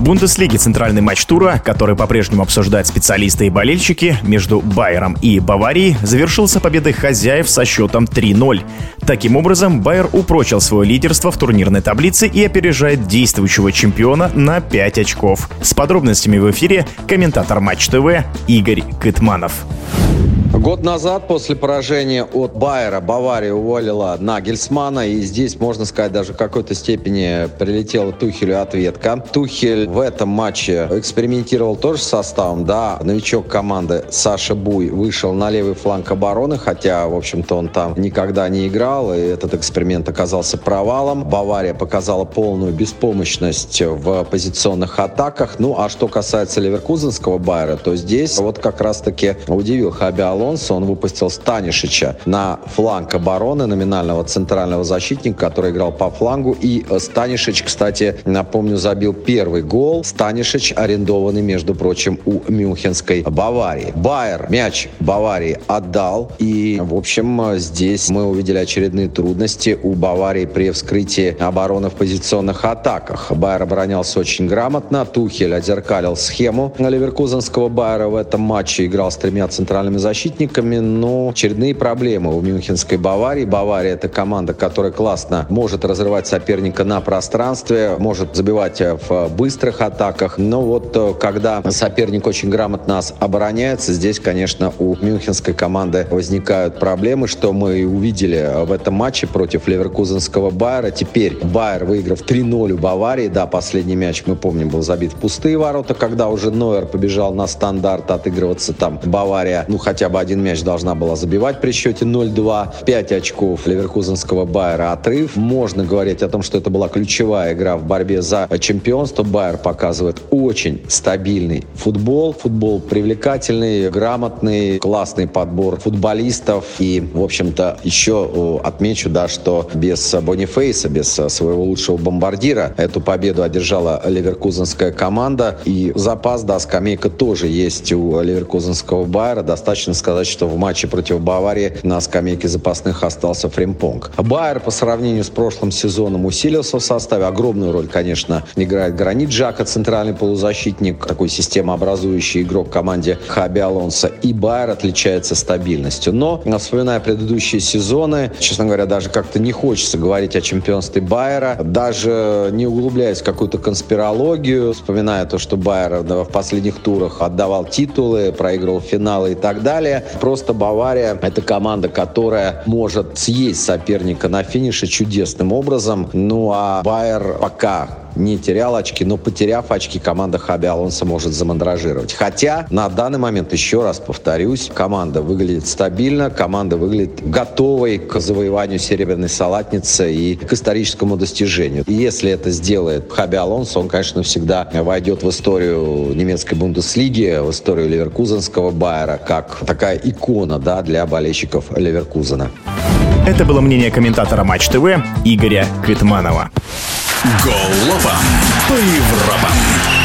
В Бундеслиге центральный матч тура, который по-прежнему обсуждают специалисты и болельщики, между Байером и Баварией, завершился победой хозяев со счетом 3-0. Таким образом, Байер упрочил свое лидерство в турнирной таблице и опережает действующего чемпиона на 5 очков. С подробностями в эфире комментатор Матч ТВ Игорь Кытманов. Год назад после поражения от Байера Бавария уволила Нагельсмана, и здесь, можно сказать, даже в какой-то степени прилетела Тухелю ответка. Тухель в этом матче экспериментировал тоже с составом, да, новичок команды Саша Буй вышел на левый фланг обороны, хотя, в общем-то, он там никогда не играл, и этот эксперимент оказался провалом. Бавария показала полную беспомощность в позиционных атаках. Ну, а что касается Ливеркузенского Байера, то здесь вот как раз-таки удивил Хаби Алонсо, он выпустил Станишича на фланг обороны номинального центрального защитника, который играл по флангу. И Станишич, кстати, напомню, забил первый гол. Станишич арендованный, между прочим, у Мюнхенской Баварии. Байер мяч Баварии отдал. И, в общем, здесь мы увидели очередные трудности у Баварии при вскрытии обороны в позиционных атаках. Байер оборонялся очень грамотно. Тухель отзеркалил схему Ливеркузенского Байера в этом матче. Играл с тремя центральными защитниками защитниками, но очередные проблемы у Мюнхенской Баварии. Бавария — это команда, которая классно может разрывать соперника на пространстве, может забивать в быстрых атаках. Но вот э, когда соперник очень грамотно нас обороняется, здесь, конечно, у мюнхенской команды возникают проблемы, что мы увидели в этом матче против Леверкузенского Байера. Теперь Байер, выиграв 3-0 у Баварии, да, последний мяч, мы помним, был забит в пустые ворота, когда уже Нойер побежал на стандарт отыгрываться там Бавария, ну, хотя бы один мяч должна была забивать при счете 0-2. 5 очков Ливеркузенского Байера отрыв. Можно говорить о том, что это была ключевая игра в борьбе за чемпионство. Байер показывает очень стабильный футбол. Футбол привлекательный, грамотный, классный подбор футболистов. И, в общем-то, еще отмечу, да, что без Бонифейса, без своего лучшего бомбардира эту победу одержала ливеркузенская команда. И запас, да, скамейка тоже есть у ливеркузенского Байера. Достаточно сказать сказать, что в матче против Баварии на скамейке запасных остался Фримпонг. Байер по сравнению с прошлым сезоном усилился в составе. Огромную роль, конечно, играет Гранит Джака, центральный полузащитник, такой системообразующий игрок команде Хаби Алонса. И Байер отличается стабильностью. Но, вспоминая предыдущие сезоны, честно говоря, даже как-то не хочется говорить о чемпионстве Байера, даже не углубляясь в какую-то конспирологию, вспоминая то, что Байер в последних турах отдавал титулы, проигрывал финалы и так далее. Просто Бавария — это команда, которая может съесть соперника на финише чудесным образом. Ну а Байер пока не терял очки, но потеряв очки, команда Хаби Алонса может замандражировать. Хотя на данный момент, еще раз повторюсь, команда выглядит стабильно, команда выглядит готовой к завоеванию серебряной салатницы и к историческому достижению. И если это сделает Хаби Алонсо, он, конечно, всегда войдет в историю немецкой Бундеслиги, в историю Ливеркузенского Байера, как такая икона да, для болельщиков Ливеркузена. Это было мнение комментатора Матч ТВ Игоря Квитманова. Голова по Европам.